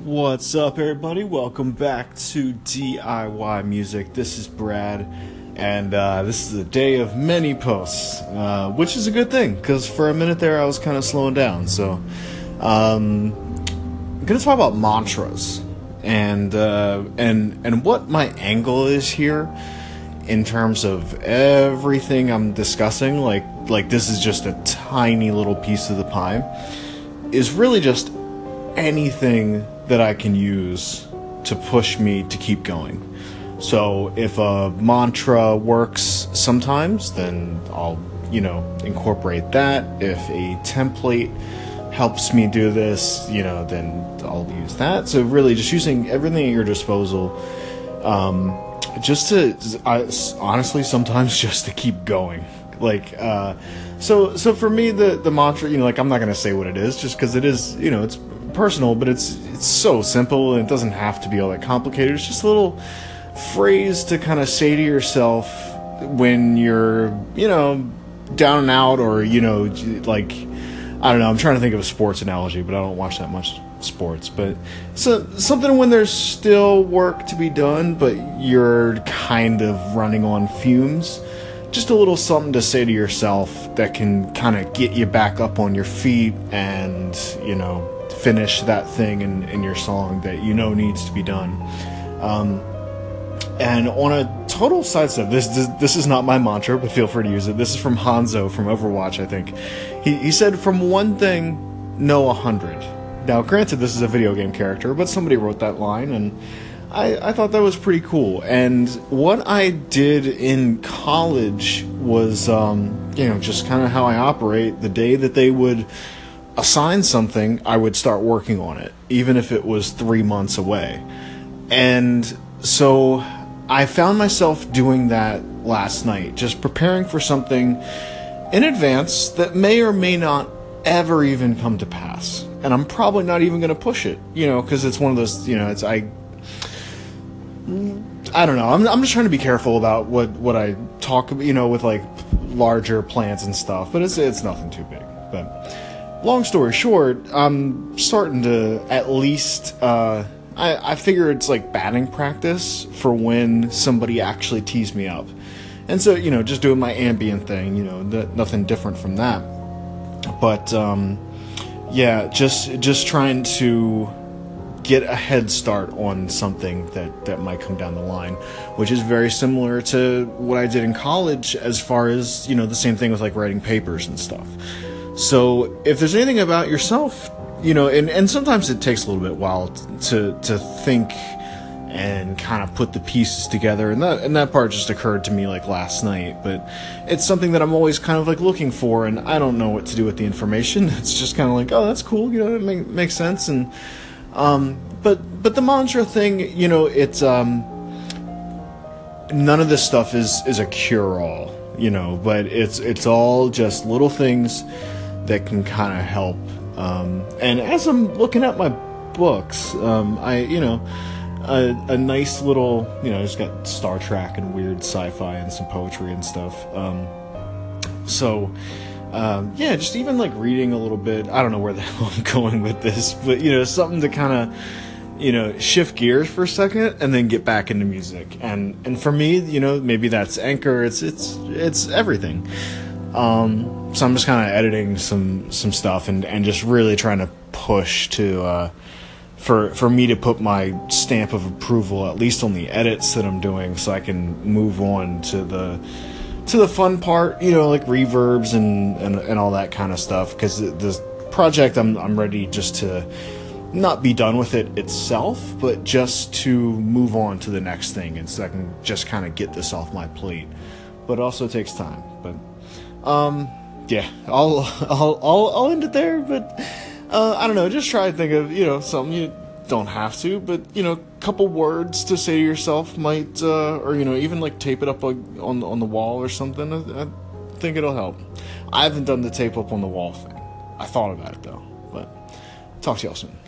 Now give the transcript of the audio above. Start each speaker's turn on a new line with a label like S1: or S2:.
S1: What's up, everybody? Welcome back to DIY Music. This is Brad, and uh, this is a day of many posts, uh, which is a good thing because for a minute there I was kind of slowing down. So, um, I'm gonna talk about mantras and uh, and and what my angle is here in terms of everything I'm discussing. Like like this is just a tiny little piece of the pie. Is really just anything that I can use to push me to keep going. So if a mantra works sometimes, then I'll, you know, incorporate that. If a template helps me do this, you know, then I'll use that. So really just using everything at your disposal. Um, just to I, honestly sometimes just to keep going like uh so so for me the the mantra you know like i'm not gonna say what it is just because it is you know it's personal, but it's it's so simple and it doesn't have to be all that complicated. It's just a little phrase to kind of say to yourself when you're, you know, down and out or, you know, like I don't know, I'm trying to think of a sports analogy, but I don't watch that much sports, but so something when there's still work to be done, but you're kind of running on fumes. Just a little something to say to yourself that can kind of get you back up on your feet and, you know, finish that thing in, in your song that you know needs to be done. Um, and on a total sidestep, this, this this is not my mantra, but feel free to use it. This is from Hanzo from Overwatch, I think. He he said, "From one thing, know a hundred. Now, granted, this is a video game character, but somebody wrote that line, and I, I thought that was pretty cool. And what I did in college was, um, you know, just kind of how I operate. The day that they would assign something, I would start working on it, even if it was three months away. And so I found myself doing that last night, just preparing for something in advance that may or may not ever even come to pass. And I'm probably not even going to push it, you know, because it's one of those, you know, it's, I, I don't know. I'm, I'm just trying to be careful about what, what I talk, you know, with like larger plans and stuff, but it's, it's nothing too big. But, long story short, I'm starting to at least. Uh, I, I figure it's like batting practice for when somebody actually tees me up. And so, you know, just doing my ambient thing, you know, nothing different from that. But, um, yeah, just just trying to get a head start on something that, that might come down the line, which is very similar to what I did in college as far as, you know, the same thing with like writing papers and stuff. So if there's anything about yourself, you know, and, and sometimes it takes a little bit while to to think and kind of put the pieces together. And that and that part just occurred to me like last night. But it's something that i'm always kind of like looking for and i don't know what to do with the information. It's just kind of like oh that's cool you know it make, makes sense. And um but but the mantra thing you know it's um none of this stuff is is a cure all you know but it's it's all just little things that can kind of help. Um, and as I'm looking at my books, um, I you know a, a, nice little you know it's got Star Trek and weird sci-fi and some poetry and stuff. Um, so. Um, yeah, just even like reading a little bit. I don't know where the hell I'm going with this, but you know, something to kind of you know shift gears for a second and then get back into music and and for me you know maybe that's anchor it's it's it's everything um, so I'm just kind of editing some some stuff and, and just really trying to push to uh, for for me to put my stamp of approval at least on the edits that I'm doing, so I can move on to the to the fun part, you know, like reverbs and and, and all that kind of stuff. Because the project, I'm I'm ready just to not be done with it itself, but just to move on to the next thing, and so I can just kind of get this off my plate. But also takes time, but. Um, yeah, I'll, I'll, I'll, I'll end it there, but, uh, I don't know, just try to think of, you know, something you don't have to, but, you know, a couple words to say to yourself might, uh, or, you know, even like tape it up on, on the wall or something. I, I think it'll help. I haven't done the tape up on the wall thing. I thought about it though, but talk to y'all soon.